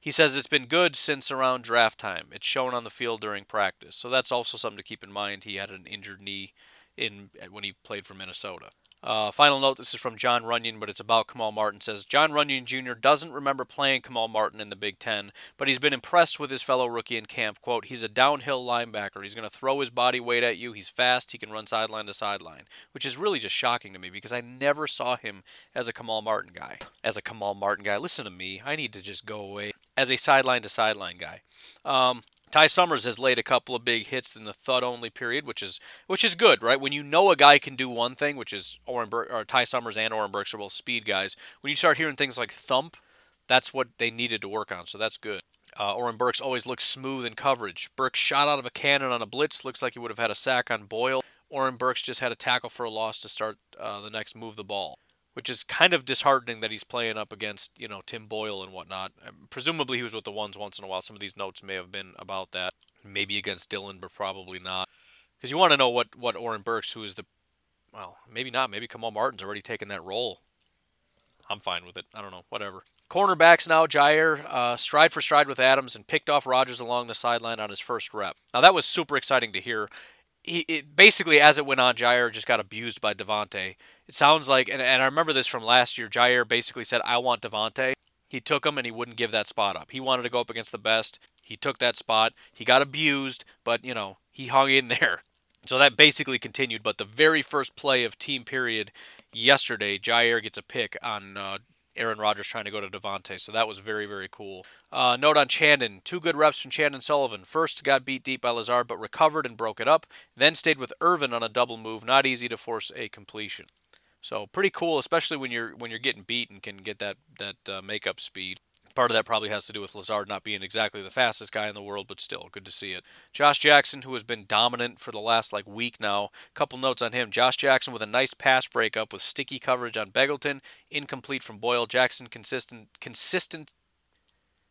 He says it's been good since around draft time. It's shown on the field during practice. So that's also something to keep in mind. He had an injured knee in when he played for Minnesota. Uh, final note this is from John Runyan, but it's about Kamal Martin. says John Runyan Jr. doesn't remember playing Kamal Martin in the Big Ten, but he's been impressed with his fellow rookie in camp. Quote, he's a downhill linebacker. He's going to throw his body weight at you. He's fast. He can run sideline to sideline, which is really just shocking to me because I never saw him as a Kamal Martin guy. As a Kamal Martin guy, listen to me. I need to just go away as a sideline to sideline guy. Um, Ty Summers has laid a couple of big hits in the thud only period, which is which is good, right? When you know a guy can do one thing, which is Oren Bur- or Ty Summers and Oren Burks are both speed guys. When you start hearing things like thump, that's what they needed to work on, so that's good. Uh, Oren Burks always looks smooth in coverage. Burks shot out of a cannon on a blitz, looks like he would have had a sack on Boyle. Oren Burks just had a tackle for a loss to start uh, the next move the ball which is kind of disheartening that he's playing up against you know Tim Boyle and whatnot. Um, presumably he was with the ones once in a while. Some of these notes may have been about that. Maybe against Dylan, but probably not. Because you want to know what what Oren Burks, who is the well, maybe not. Maybe Kamal Martin's already taken that role. I'm fine with it. I don't know. Whatever. Cornerbacks now, Jaire, uh, stride for stride with Adams and picked off Rodgers along the sideline on his first rep. Now, that was super exciting to hear he it, basically as it went on, Jaire just got abused by Davante. It sounds like, and, and I remember this from last year. Jaire basically said, "I want Davante." He took him and he wouldn't give that spot up. He wanted to go up against the best. He took that spot. He got abused, but you know he hung in there. (laughs) So that basically continued. But the very first play of team period yesterday, Jaire gets a pick on uh, Aaron Rodgers trying to go to Davante. So that was very, very cool. Uh, note on Chandon. Two good reps from Chandon Sullivan. First got beat deep by Lazard, but recovered and broke it up. Then stayed with Ervin on a double move. Not easy to force a completion. So pretty cool, especially when you're when you're getting beat and can get that that uh, makeup speed. Part of that probably has to do with Lazard not being exactly the fastest guy in the world, but still, good to see it. Josh Jackson, who has been dominant for the last like week now. Couple notes on him. Josh Jackson with a nice pass breakup with sticky coverage on Begelton, incomplete from Boyle. Jackson consistent consistent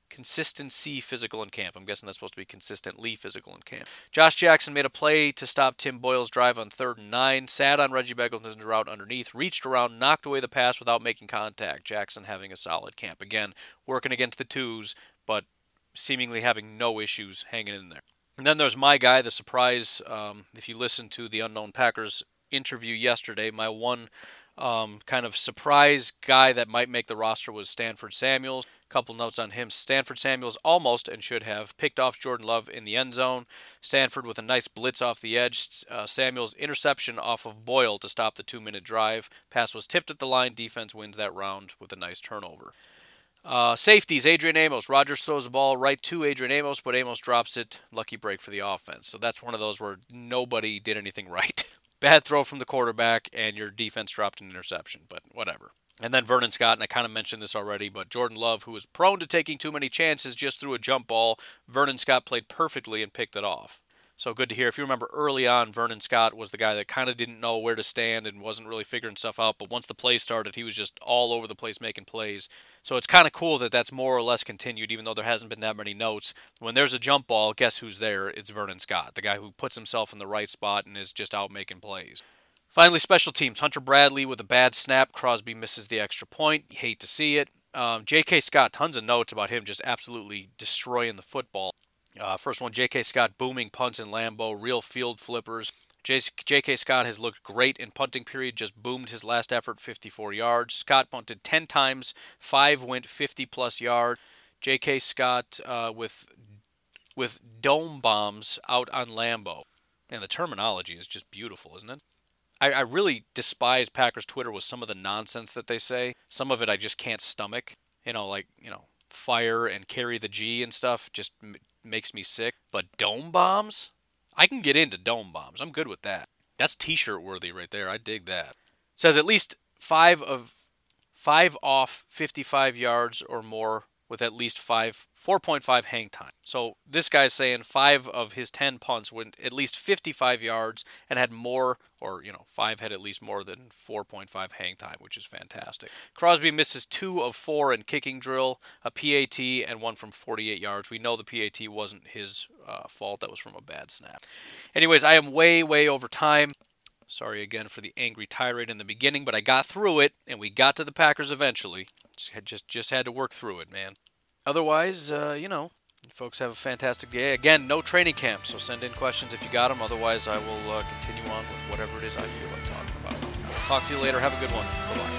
consistency physical in camp. I'm guessing that's supposed to be consistently physical in camp. Josh Jackson made a play to stop Tim Boyle's drive on third and nine, sat on Reggie Begelton's route underneath, reached around, knocked away the pass without making contact. Jackson having a solid camp. Again, working against the twos, but seemingly having no issues hanging in there. And then there's my guy, the surprise. Um, if you listen to the Unknown Packers interview yesterday, my one um, kind of surprise guy that might make the roster was Stanford Samuels. Couple notes on him. Stanford Samuels almost and should have picked off Jordan Love in the end zone. Stanford with a nice blitz off the edge. Uh, Samuels interception off of Boyle to stop the two minute drive. Pass was tipped at the line. Defense wins that round with a nice turnover. Uh, safeties, Adrian Amos. Rodgers throws the ball right to Adrian Amos, but Amos drops it. Lucky break for the offense. So that's one of those where nobody did anything (laughs) right. Bad throw from the quarterback, and your defense dropped an interception, but whatever. And then Vernon Scott, and I kind of mentioned this already, but Jordan Love, who was prone to taking too many chances, just threw a jump ball. Vernon Scott played perfectly and picked it off. So good to hear. If you remember early on, Vernon Scott was the guy that kind of didn't know where to stand and wasn't really figuring stuff out. But once the play started, he was just all over the place making plays. So it's kind of cool that that's more or less continued, even though there hasn't been that many notes. When there's a jump ball, guess who's there? It's Vernon Scott, the guy who puts himself in the right spot and is just out making plays. Finally, special teams. Hunter Bradley with a bad snap. Crosby misses the extra point. You hate to see it. Um, J.K. Scott, tons of notes about him just absolutely destroying the football. Uh, first one, J.K. Scott booming punts in Lambeau, real field flippers. J.K. Scott has looked great in punting period, just boomed his last effort 54 yards. Scott punted 10 times, 5 went 50 plus yards. J.K. Scott uh, with with dome bombs out on Lambeau. And the terminology is just beautiful, isn't it? I, I really despise Packers Twitter with some of the nonsense that they say. Some of it I just can't stomach. You know, like, you know, fire and carry the G and stuff just makes me sick. But dome bombs? I can get into dome bombs. I'm good with that. That's t-shirt worthy right there. I dig that. says at least 5 of 5 off 55 yards or more with at least five, 4.5 hang time. So this guy's saying five of his 10 punts went at least 55 yards and had more, or, you know, five had at least more than 4.5 hang time, which is fantastic. Crosby misses two of four in kicking drill, a PAT, and one from 48 yards. We know the PAT wasn't his uh, fault, that was from a bad snap. Anyways, I am way, way over time. Sorry again for the angry tirade in the beginning, but I got through it, and we got to the Packers eventually. Just just had to work through it, man. otherwise, uh, you know, folks have a fantastic day. Again, no training camp, so send in questions if you got them. Otherwise, I will uh, continue on with whatever it is I feel like talking about. Talk to you later. Have a good one. Bye bye.